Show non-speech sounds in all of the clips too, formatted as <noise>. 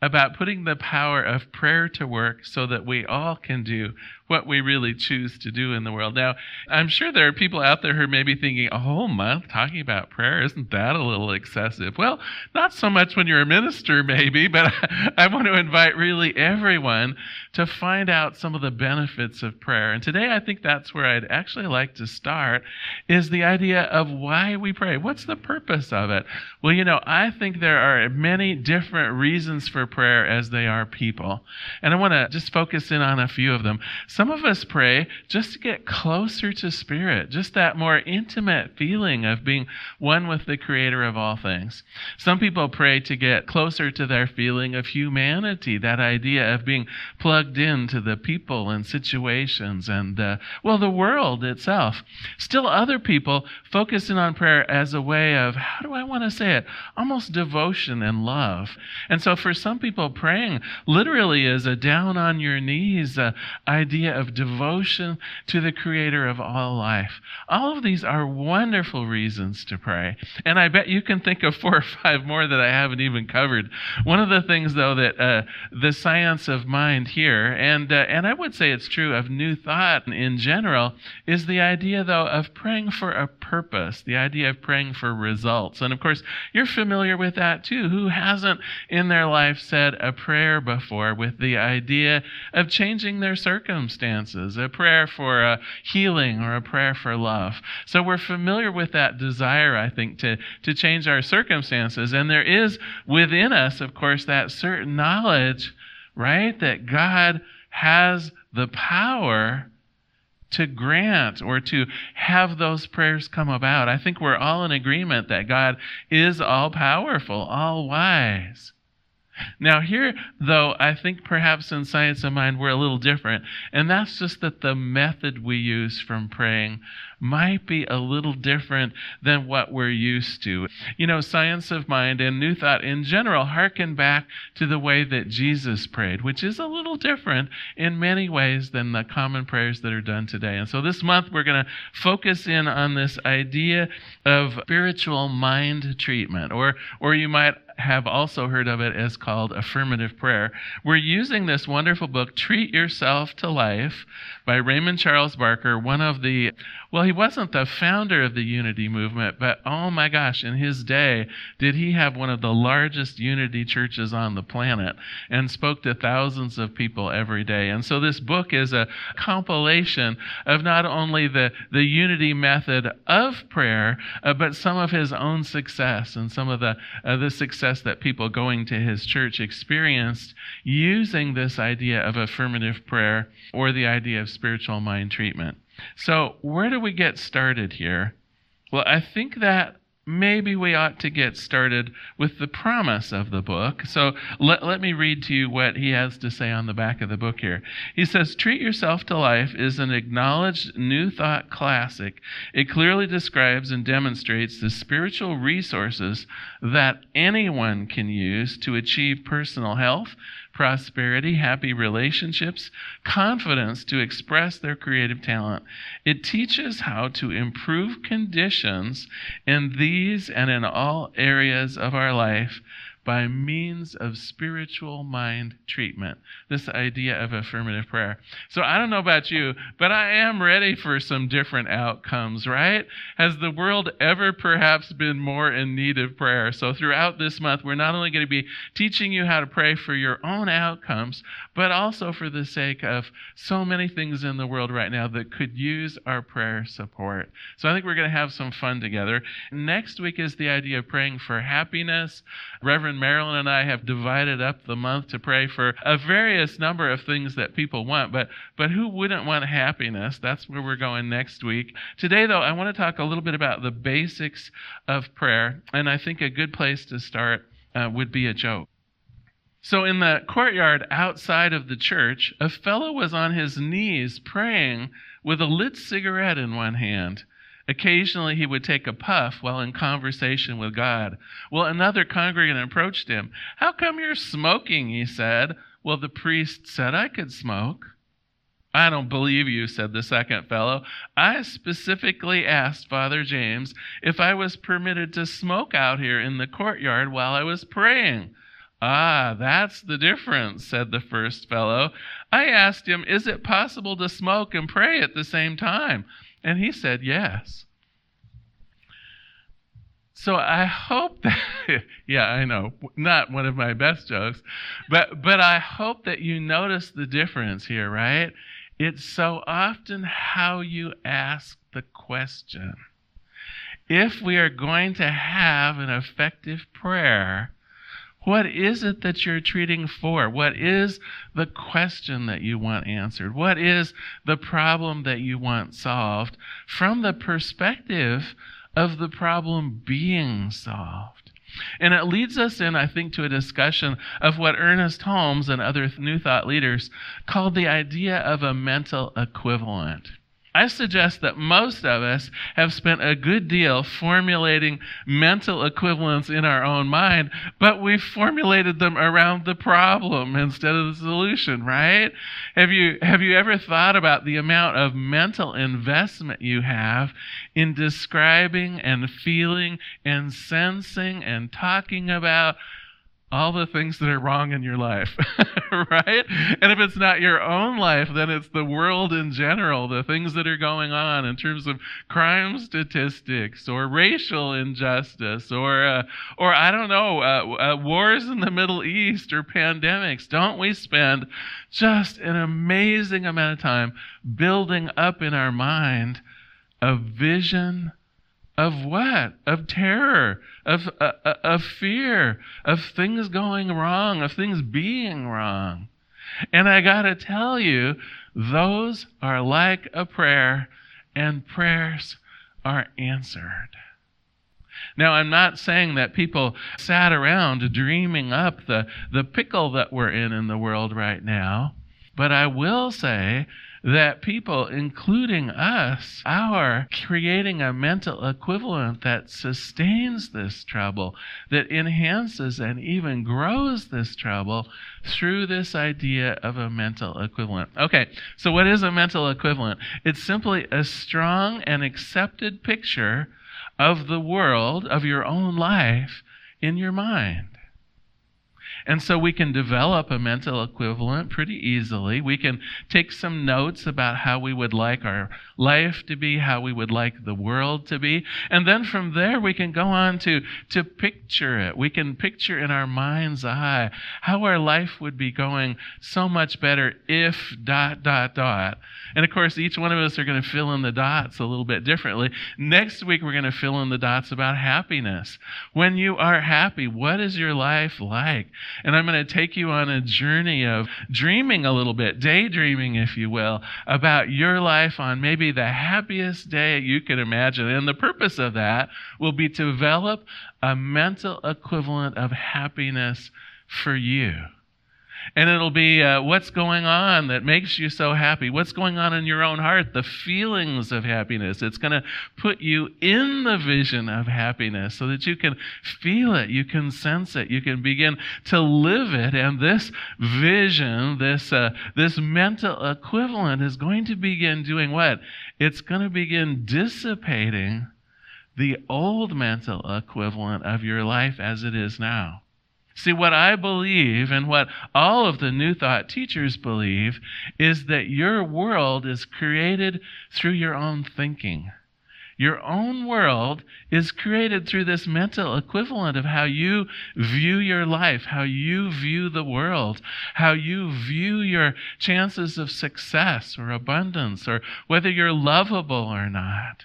about putting the power of prayer to work so that we all can do what we really choose to do in the world. Now, I'm sure there are people out there who may be thinking, a whole month talking about prayer, isn't that a little excessive? Well, not so much when you're a minister, maybe, but <laughs> I want to invite really everyone to find out some of the benefits of prayer. And today I think that's where I'd actually like to start is the idea of why we pray. What's the purpose of it? Well, you know, I think there are many different reasons for prayer as they are people. And I want to just focus in on a few of them. Some of us pray just to get closer to Spirit, just that more intimate feeling of being one with the Creator of all things. Some people pray to get closer to their feeling of humanity, that idea of being plugged into the people and situations and, uh, well, the world itself. Still, other people focus in on prayer as a way of, how do I want to say it? Almost devotion and love. And so for some people, praying literally is a down on your knees idea idea of devotion to the Creator of all life. All of these are wonderful reasons to pray. And I bet you can think of four or five more that I haven't even covered. One of the things, though, that uh, the science of mind here, and, uh, and I would say it's true of New Thought in general, is the idea, though, of praying for a purpose, the idea of praying for results. And of course, you're familiar with that too. Who hasn't in their life said a prayer before with the idea of changing their circumstances? a prayer for a healing or a prayer for love. So we're familiar with that desire, I think, to, to change our circumstances. And there is within us, of course, that certain knowledge, right, that God has the power to grant or to have those prayers come about. I think we're all in agreement that God is all powerful, all wise. Now, here, though, I think perhaps in Science of Mind we're a little different, and that's just that the method we use from praying might be a little different than what we're used to. You know, Science of Mind and New Thought in general harken back to the way that Jesus prayed, which is a little different in many ways than the common prayers that are done today. And so this month we're going to focus in on this idea of spiritual mind treatment, or, or you might have also heard of it as called affirmative prayer. We're using this wonderful book, Treat Yourself to Life, by Raymond Charles Barker, one of the, well, he wasn't the founder of the unity movement, but oh my gosh, in his day, did he have one of the largest unity churches on the planet and spoke to thousands of people every day. And so this book is a compilation of not only the, the unity method of prayer, uh, but some of his own success and some of the, uh, the success that people going to his church experienced using this idea of affirmative prayer or the idea of spiritual mind treatment. So, where do we get started here? Well, I think that maybe we ought to get started with the promise of the book. So let, let me read to you what he has to say on the back of the book here. He says, Treat Yourself to Life is an acknowledged New Thought classic. It clearly describes and demonstrates the spiritual resources that anyone can use to achieve personal health, prosperity, happy relationships, confidence to express their creative talent. It teaches how to improve conditions in these and in all areas of our life by means of spiritual mind treatment. This idea of affirmative prayer. So I don't know about you, but I am ready for some different outcomes, right? Has the world ever perhaps been more in need of prayer? So throughout this month, we're not only going to be teaching you how to pray for your own outcomes, but also for the sake of so many things in the world right now that could use our prayer support. So I think we're going to have some fun together. Next week is the idea of praying for happiness. Reverend Marilyn and I have divided up the month to pray for a various number of things that people want, but, but who wouldn't want happiness? That's where we're going next week. Today, though, I want to talk a little bit about the basics of prayer, and I think a good place to start uh, would be a joke. So, in the courtyard outside of the church, a fellow was on his knees praying with a lit cigarette in one hand Occasionally, he would take a puff while in conversation with God. Well, another congregant approached him. How come you're smoking? He said. Well, the priest said I could smoke. I don't believe you, said the second fellow. I specifically asked Father James if I was permitted to smoke out here in the courtyard while I was praying. Ah, that's the difference, said the first fellow. I asked him, Is it possible to smoke and pray at the same time? And he said, Yes. So I hope <laughs> that, yeah, I know, not one of my best jokes, but, but I hope that you notice the difference here, right? It's so often how you ask the question. If we are going to have an effective prayer, what is it that you're treating for? What is the question that you want answered? What is the problem that you want solved from the perspective of the problem being solved? And it leads us in, I think, to a discussion of what Ernest Holmes and other New Thought leaders called the idea of a mental equivalent. I suggest that most of us have spent a good deal formulating mental equivalents in our own mind, but we've formulated them around the problem instead of the solution, right? Have you, have you ever thought about the amount of mental investment you have in describing and feeling and sensing and talking about all the things that are wrong in your life, <laughs> right? And if it's not your own life, then it's the world in general, the things that are going on in terms of crime statistics or racial injustice or, uh, or I don't know, uh, uh, wars in the Middle East or pandemics. Don't we spend just an amazing amount of time building up in our mind a vision of what? Of terror, of, uh, uh, of fear, of things going wrong, of things being wrong. And I got to tell you, those are like a prayer, and prayers are answered. Now, I'm not saying that people sat around dreaming up the, the pickle that we're in in the world right now, but I will say that people, including us, are creating a mental equivalent that sustains this trouble, that enhances and even grows this trouble through this idea of a mental equivalent. Okay, so what is a mental equivalent? It's simply a strong and accepted picture of the world, of your own life, in your mind. And so we can develop a mental equivalent pretty easily. We can take some notes about how we would like our life to be, how we would like the world to be. And then from there, we can go on to, to picture it. We can picture in our mind's eye how our life would be going so much better if dot, dot, dot. And of course, each one of us are going to fill in the dots a little bit differently. Next week, we're going to fill in the dots about happiness. When you are happy, what is your life like? And I'm going to take you on a journey of dreaming a little bit, daydreaming, if you will, about your life on maybe the happiest day you can imagine. And the purpose of that will be to develop a mental equivalent of happiness for you. And it'll be uh, what's going on that makes you so happy. What's going on in your own heart, the feelings of happiness. It's going to put you in the vision of happiness so that you can feel it, you can sense it, you can begin to live it. And this vision, this, uh, this mental equivalent is going to begin doing what? It's going to begin dissipating the old mental equivalent of your life as it is now. See, what I believe and what all of the New Thought teachers believe is that your world is created through your own thinking. Your own world is created through this mental equivalent of how you view your life, how you view the world, how you view your chances of success or abundance, or whether you're lovable or not.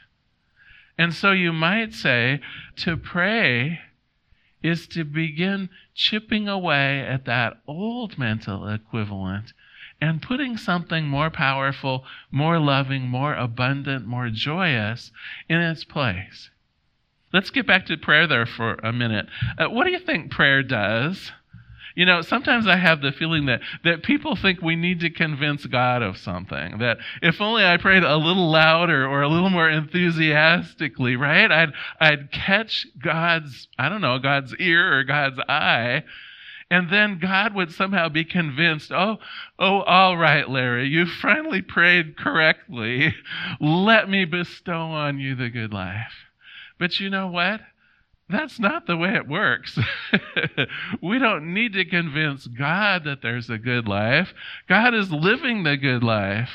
And so you might say to pray is to begin chipping away at that old mental equivalent and putting something more powerful, more loving, more abundant, more joyous in its place. Let's get back to prayer there for a minute. Uh, what do you think prayer does? You know, sometimes I have the feeling that, that people think we need to convince God of something. That if only I prayed a little louder or a little more enthusiastically, right? I'd, I'd catch God's, I don't know, God's ear or God's eye. And then God would somehow be convinced, oh, oh, all right, Larry, you finally prayed correctly. <laughs> Let me bestow on you the good life. But you know what? That's not the way it works. <laughs> we don't need to convince God that there's a good life. God is living the good life.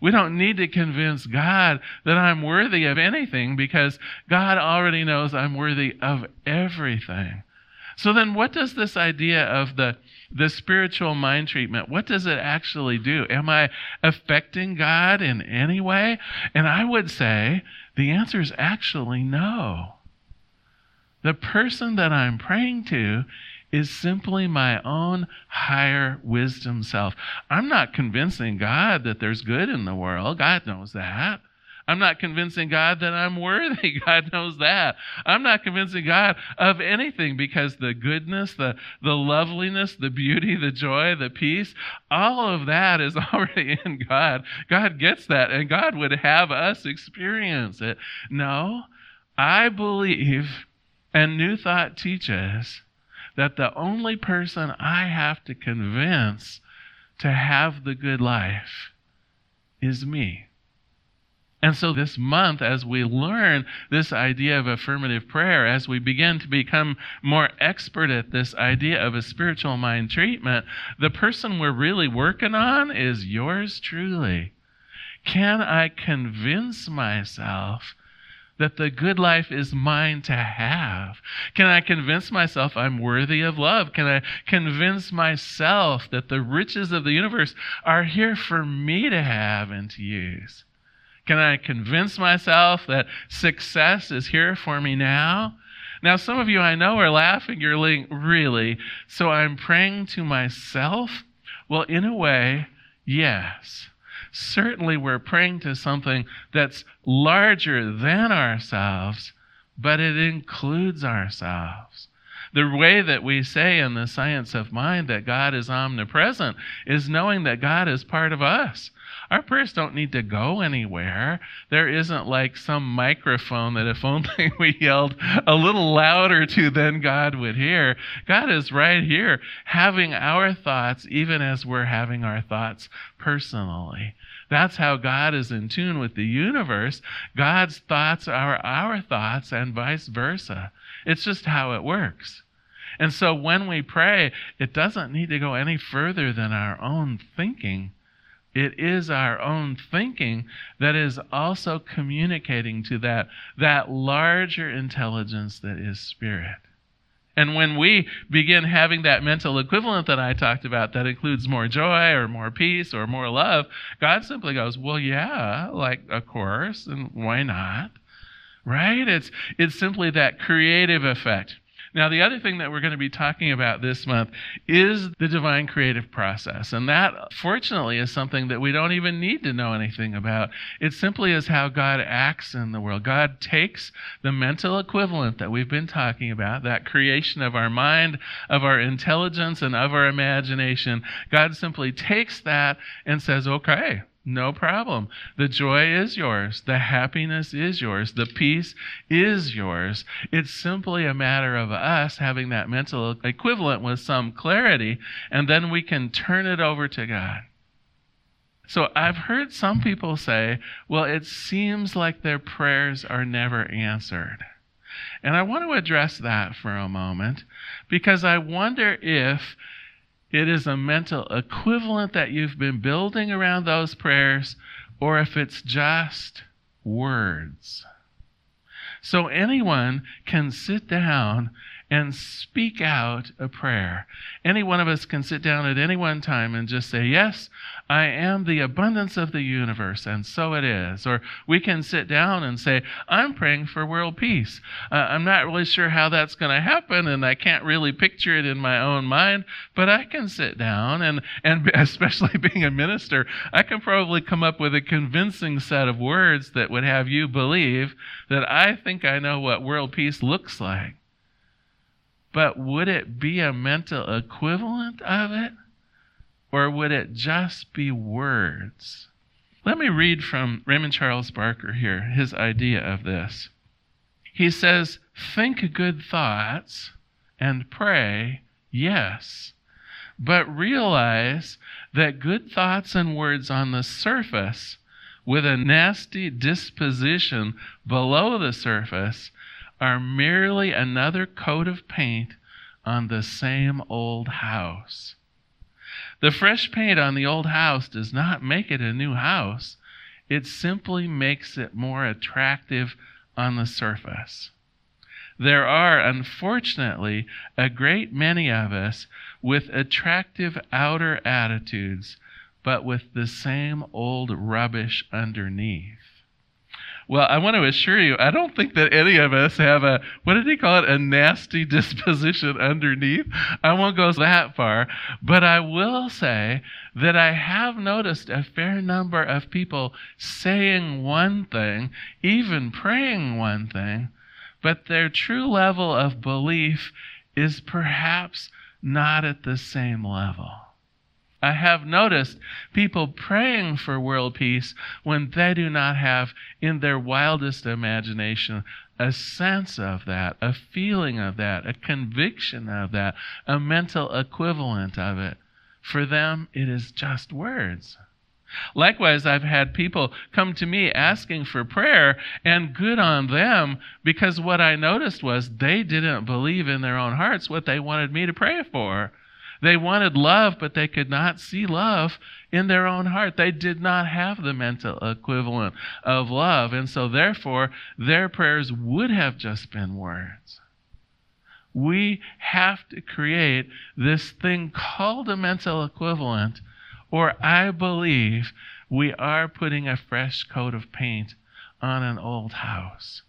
We don't need to convince God that I'm worthy of anything because God already knows I'm worthy of everything. So then what does this idea of the the spiritual mind treatment, what does it actually do? Am I affecting God in any way? And I would say the answer is actually no. The person that I'm praying to is simply my own higher wisdom self. I'm not convincing God that there's good in the world. God knows that. I'm not convincing God that I'm worthy. <laughs> God knows that. I'm not convincing God of anything because the goodness, the, the loveliness, the beauty, the joy, the peace, all of that is <laughs> already in God. God gets that, and God would have us experience it. No, I believe and New Thought teaches that the only person I have to convince to have the good life is me. And so, this month, as we learn this idea of affirmative prayer, as we begin to become more expert at this idea of a spiritual mind treatment, the person we're really working on is yours truly. Can I convince myself that the good life is mine to have? Can I convince myself I'm worthy of love? Can I convince myself that the riches of the universe are here for me to have and to use? Can I convince myself that success is here for me now? Now, some of you I know are laughing. You're like, really? So I'm praying to myself? Well, in a way, yes certainly we're praying to something that's larger than ourselves, but it includes ourselves. The way that we say in the science of mind that God is omnipresent is knowing that God is part of us. Our prayers don't need to go anywhere. There isn't like some microphone that if only <laughs> we yelled a little louder to, then God would hear. God is right here having our thoughts even as we're having our thoughts personally. That's how God is in tune with the universe. God's thoughts are our thoughts and vice versa. It's just how it works. And so when we pray, it doesn't need to go any further than our own thinking. It is our own thinking that is also communicating to that, that larger intelligence that is spirit. And when we begin having that mental equivalent that I talked about that includes more joy or more peace or more love, God simply goes, Well, yeah, like, of course, and why not? Right? It's, it's simply that creative effect. Now, the other thing that we're going to be talking about this month is the divine creative process. And that, fortunately, is something that we don't even need to know anything about. It simply is how God acts in the world. God takes the mental equivalent that we've been talking about, that creation of our mind, of our intelligence, and of our imagination. God simply takes that and says, okay, no problem. The joy is yours. The happiness is yours. The peace is yours. It's simply a matter of us having that mental equivalent with some clarity, and then we can turn it over to God. So I've heard some people say, well, it seems like their prayers are never answered. And I want to address that for a moment because I wonder if it is a mental equivalent that you've been building around those prayers, or if it's just words. So anyone can sit down and speak out a prayer. Any one of us can sit down at any one time and just say, Yes, I am the abundance of the universe, and so it is. Or we can sit down and say, I'm praying for world peace. Uh, I'm not really sure how that's going to happen, and I can't really picture it in my own mind, but I can sit down, and, and <laughs> especially being a minister, I can probably come up with a convincing set of words that would have you believe that I think I know what world peace looks like. But would it be a mental equivalent of it? Or would it just be words? Let me read from Raymond Charles Barker here, his idea of this. He says, Think good thoughts and pray, yes, but realize that good thoughts and words on the surface with a nasty disposition below the surface are merely another coat of paint on the same old house. The fresh paint on the old house does not make it a new house, it simply makes it more attractive on the surface. There are, unfortunately, a great many of us with attractive outer attitudes, but with the same old rubbish underneath. Well, I want to assure you, I don't think that any of us have a, what did he call it, a nasty <laughs> disposition underneath. I won't go that far, but I will say that I have noticed a fair number of people saying one thing, even praying one thing, but their true level of belief is perhaps not at the same level. I have noticed people praying for world peace when they do not have, in their wildest imagination, a sense of that, a feeling of that, a conviction of that, a mental equivalent of it. For them, it is just words. Likewise, I've had people come to me asking for prayer, and good on them because what I noticed was they didn't believe in their own hearts what they wanted me to pray for. They wanted love, but they could not see love in their own heart. They did not have the mental equivalent of love. And so, therefore, their prayers would have just been words. We have to create this thing called a mental equivalent, or I believe we are putting a fresh coat of paint on an old house.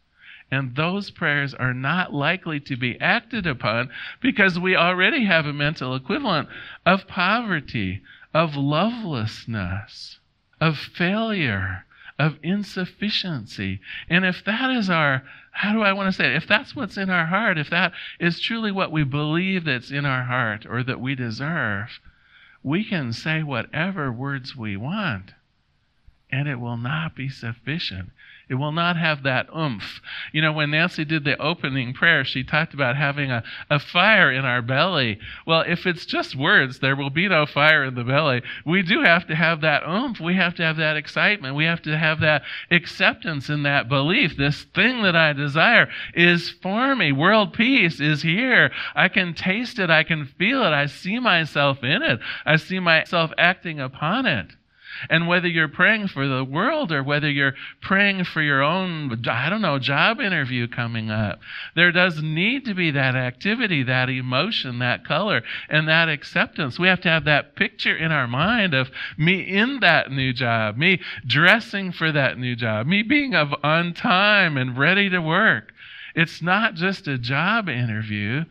And those prayers are not likely to be acted upon because we already have a mental equivalent of poverty, of lovelessness, of failure, of insufficiency. And if that is our, how do I want to say it? If that's what's in our heart, if that is truly what we believe that's in our heart or that we deserve, we can say whatever words we want, and it will not be sufficient. It will not have that oomph. You know, when Nancy did the opening prayer, she talked about having a, a fire in our belly. Well, if it's just words, there will be no fire in the belly. We do have to have that oomph. We have to have that excitement. We have to have that acceptance and that belief. This thing that I desire is for me. World peace is here. I can taste it. I can feel it. I see myself in it. I see myself acting upon it. And whether you're praying for the world or whether you're praying for your own, I don't know, job interview coming up, there does need to be that activity, that emotion, that color, and that acceptance. We have to have that picture in our mind of me in that new job, me dressing for that new job, me being of on time and ready to work. It's not just a job interview.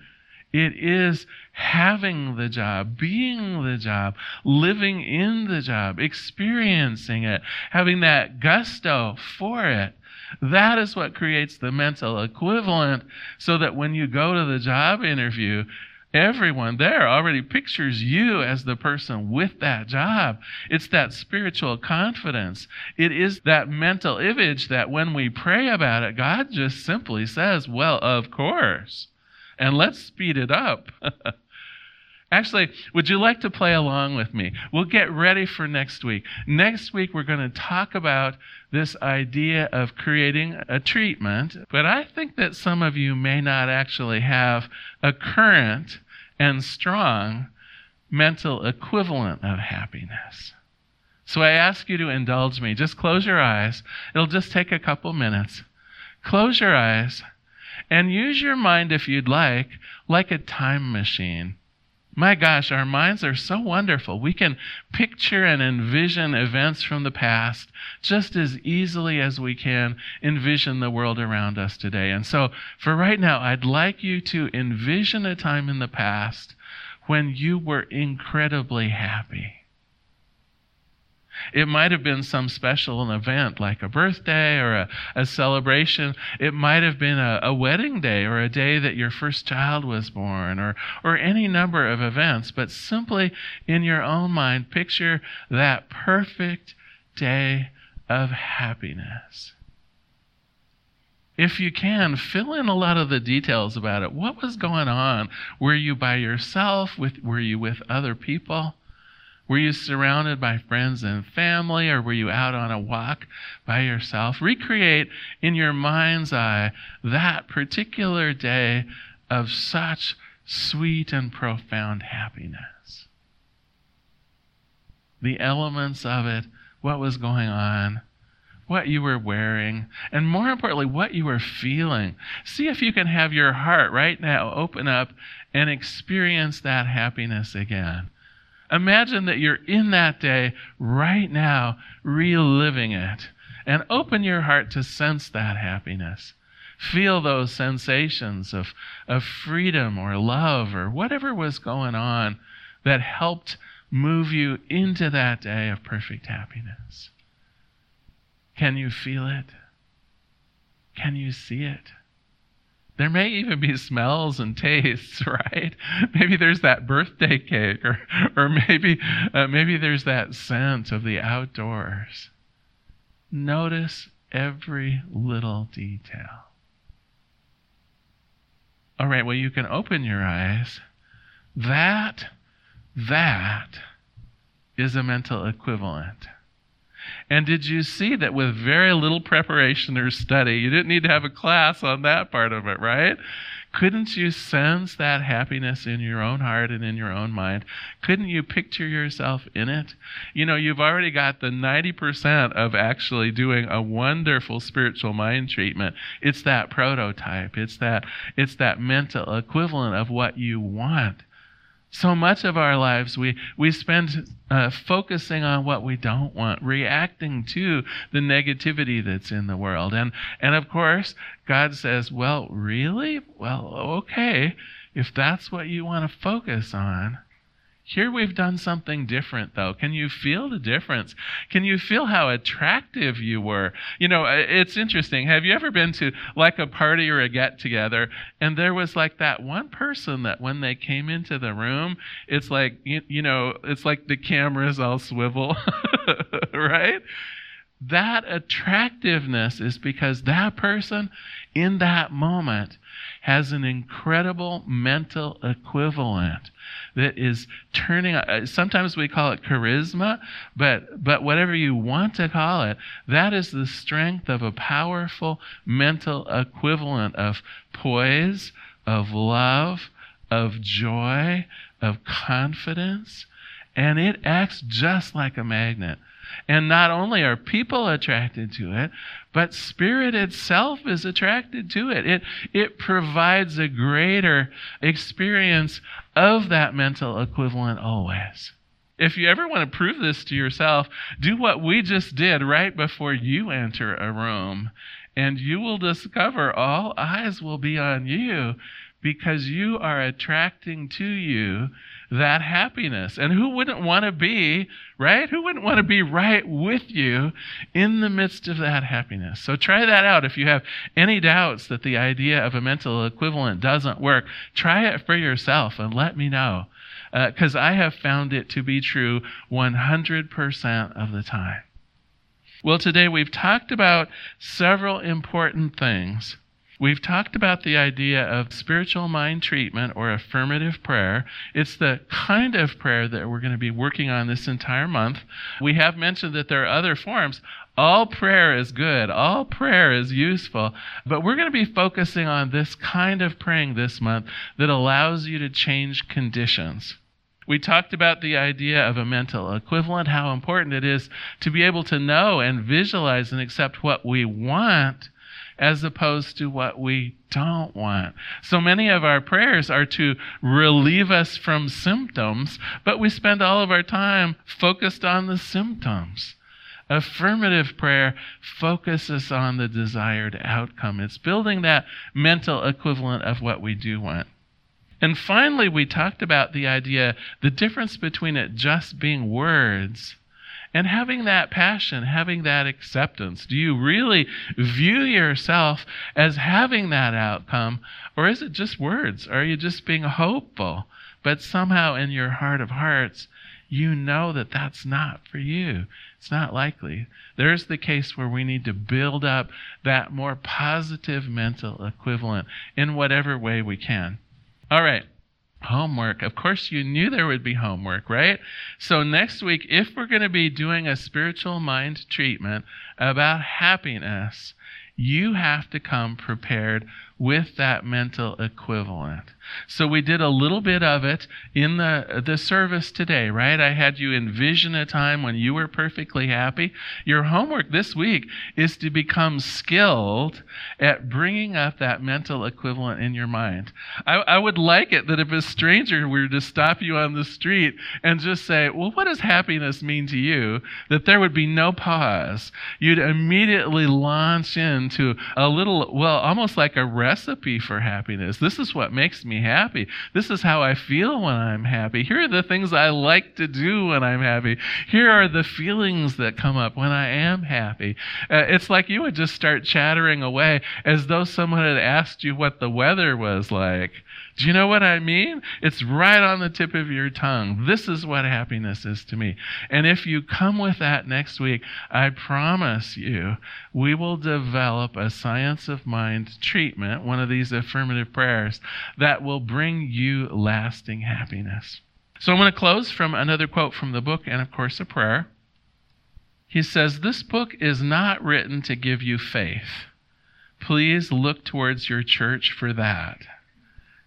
It is having the job, being the job, living in the job, experiencing it, having that gusto for it. That is what creates the mental equivalent so that when you go to the job interview, everyone there already pictures you as the person with that job. It's that spiritual confidence. It is that mental image that when we pray about it, God just simply says, Well, of course and let's speed it up. <laughs> Actually, would you like to play along with me? We'll get ready for next week. Next week, we're going to talk about this idea of creating a treatment, but I think that some of you may not actually have a current and strong mental equivalent of happiness. So I ask you to indulge me. Just close your eyes. It'll just take a couple minutes. Close your eyes and use your mind, if you'd like, like a time machine. My gosh, our minds are so wonderful. We can picture and envision events from the past just as easily as we can envision the world around us today. And so, for right now, I'd like you to envision a time in the past when you were incredibly happy. It might have been some special event like a birthday or a, a celebration. It might have been a, a, wedding day or a day that your first child was born or, or any number of events. But simply in your own mind, picture that perfect day of happiness. If you can, fill in a lot of the details about it. What was going on? Were you by yourself? With, were you with other people? Were you surrounded by friends and family, or were you out on a walk by yourself? Recreate in your mind's eye that particular day of such sweet and profound happiness. The elements of it, what was going on, what you were wearing, and more importantly, what you were feeling. See if you can have your heart right now open up and experience that happiness again. Imagine that you're in that day right now, reliving it. And open your heart to sense that happiness. Feel those sensations of, of freedom or love or whatever was going on that helped move you into that day of perfect happiness. Can you feel it? Can you see it? There may even be smells and tastes, <laughs> right? Maybe there's that birthday cake, or, or maybe, uh, maybe there's that scent of the outdoors. Notice every little detail. All right, well, you can open your eyes. That, that is a mental equivalent. And did you see that with very little preparation or study, you didn't need to have a class on that part of it, right? Couldn't you sense that happiness in your own heart and in your own mind? Couldn't you picture yourself in it? You know, you've already got the 90% of actually doing a wonderful spiritual mind treatment. It's that prototype. It's that it's that mental equivalent of what you want. So much of our lives, we, we spend uh, focusing on what we don't want, reacting to the negativity that's in the world. And, and of course, God says, Well, really? Well, okay. If that's what you want to focus on, here we've done something different, though. Can you feel the difference? Can you feel how attractive you were? You know, it's interesting. Have you ever been to like a party or a get together, and there was like that one person that when they came into the room, it's like, you, you know, it's like the cameras all swivel, <laughs> right? That attractiveness is because that person in that moment has an incredible mental equivalent that is turning uh, sometimes we call it charisma but but whatever you want to call it that is the strength of a powerful mental equivalent of poise of love of joy of confidence and it acts just like a magnet and not only are people attracted to it, but spirit itself is attracted to it. It, it provides a greater experience of that mental equivalent always. If you ever want to prove this to yourself, do what we just did right before you enter a room, and you will discover all eyes will be on you because you are attracting to you that happiness. And who wouldn't want to be, right? Who wouldn't want to be right with you in the midst of that happiness? So try that out. If you have any doubts that the idea of a mental equivalent doesn't work, try it for yourself and let me know. Because uh, I have found it to be true 100% of the time. Well, today we've talked about several important things We've talked about the idea of spiritual mind treatment or affirmative prayer. It's the kind of prayer that we're going to be working on this entire month. We have mentioned that there are other forms. All prayer is good, all prayer is useful, but we're going to be focusing on this kind of praying this month that allows you to change conditions. We talked about the idea of a mental equivalent, how important it is to be able to know and visualize and accept what we want as opposed to what we don't want. So many of our prayers are to relieve us from symptoms, but we spend all of our time focused on the symptoms. Affirmative prayer focuses on the desired outcome. It's building that mental equivalent of what we do want. And finally, we talked about the idea, the difference between it just being words and having that passion, having that acceptance. Do you really view yourself as having that outcome, or is it just words? Are you just being hopeful? But somehow in your heart of hearts, you know that that's not for you. It's not likely. There's the case where we need to build up that more positive mental equivalent in whatever way we can. All right. Homework. Of course, you knew there would be homework, right? So, next week, if we're going to be doing a spiritual mind treatment about happiness, you have to come prepared with that mental equivalent. So we did a little bit of it in the the service today, right? I had you envision a time when you were perfectly happy. Your homework this week is to become skilled at bringing up that mental equivalent in your mind. I, I would like it that if a stranger were to stop you on the street and just say, "Well, what does happiness mean to you?" that there would be no pause. You'd immediately launch into a little, well, almost like a recipe for happiness. This is what makes me happy. This is how I feel when I'm happy. Here are the things I like to do when I'm happy. Here are the feelings that come up when I am happy. Uh, it's like you would just start chattering away as though someone had asked you what the weather was like. Do you know what I mean? It's right on the tip of your tongue. This is what happiness is to me. And if you come with that next week, I promise you, we will develop a science of mind treatment, one of these affirmative prayers, that will bring you lasting happiness. So I'm going to close from another quote from the book and, of course, a prayer. He says, This book is not written to give you faith. Please look towards your church for that.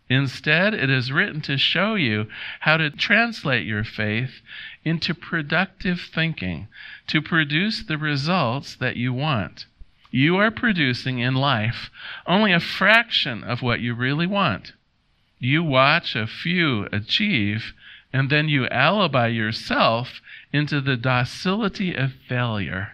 Instead, it is written to show you how to translate your faith into productive thinking to produce the results that you want. You are producing in life only a fraction of what you really want. You watch a few achieve, and then you alibi yourself into the docility of failure.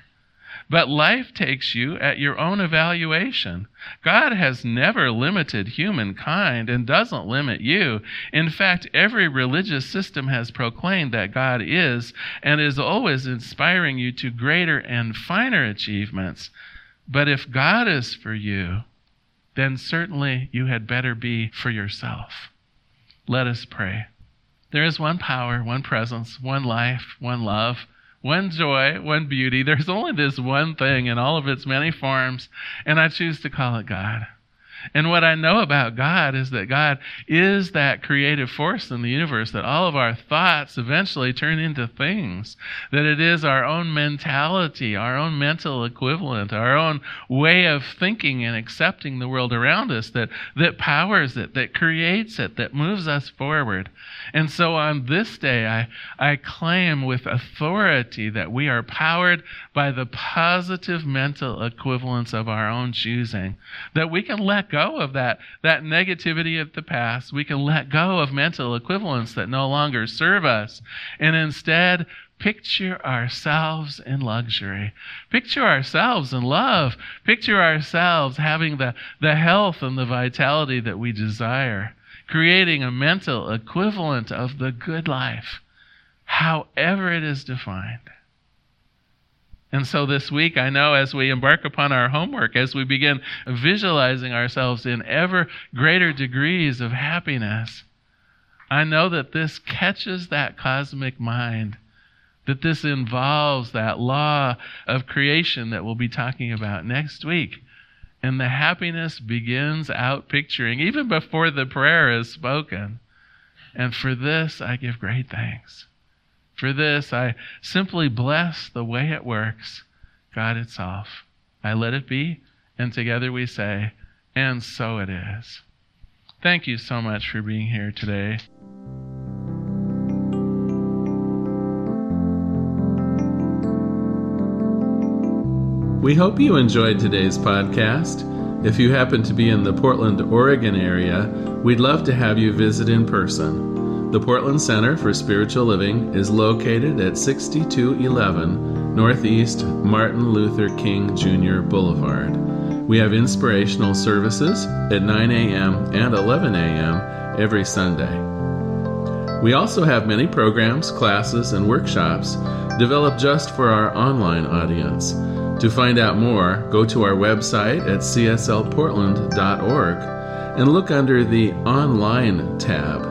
But life takes you at your own evaluation. God has never limited humankind and doesn't limit you. In fact, every religious system has proclaimed that God is and is always inspiring you to greater and finer achievements. But if God is for you, then certainly you had better be for yourself. Let us pray. There is one power, one presence, one life, one love one joy, one beauty. There's only this one thing in all of its many forms, and I choose to call it God. And what I know about God is that God is that creative force in the universe, that all of our thoughts eventually turn into things, that it is our own mentality, our own mental equivalent, our own way of thinking and accepting the world around us that, that powers it, that creates it, that moves us forward. And so on this day, I, I claim with authority that we are powered by the positive mental equivalence of our own choosing, that we can let go of that, that negativity of the past. We can let go of mental equivalents that no longer serve us and instead picture ourselves in luxury. Picture ourselves in love. Picture ourselves having the, the health and the vitality that we desire, creating a mental equivalent of the good life, however it is defined. And so this week, I know as we embark upon our homework, as we begin visualizing ourselves in ever greater degrees of happiness, I know that this catches that cosmic mind, that this involves that law of creation that we'll be talking about next week. And the happiness begins out picturing, even before the prayer is spoken. And for this, I give great thanks. For this, I simply bless the way it works, God itself. I let it be, and together we say, and so it is. Thank you so much for being here today. We hope you enjoyed today's podcast. If you happen to be in the Portland, Oregon area, we'd love to have you visit in person. The Portland Center for Spiritual Living is located at 6211 Northeast Martin Luther King Jr. Boulevard. We have inspirational services at 9 a.m. and 11 a.m. every Sunday. We also have many programs, classes, and workshops developed just for our online audience. To find out more, go to our website at cslportland.org and look under the Online tab.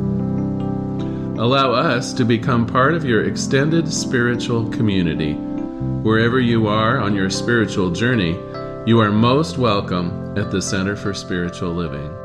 Allow us to become part of your extended spiritual community. Wherever you are on your spiritual journey, you are most welcome at the Center for Spiritual Living.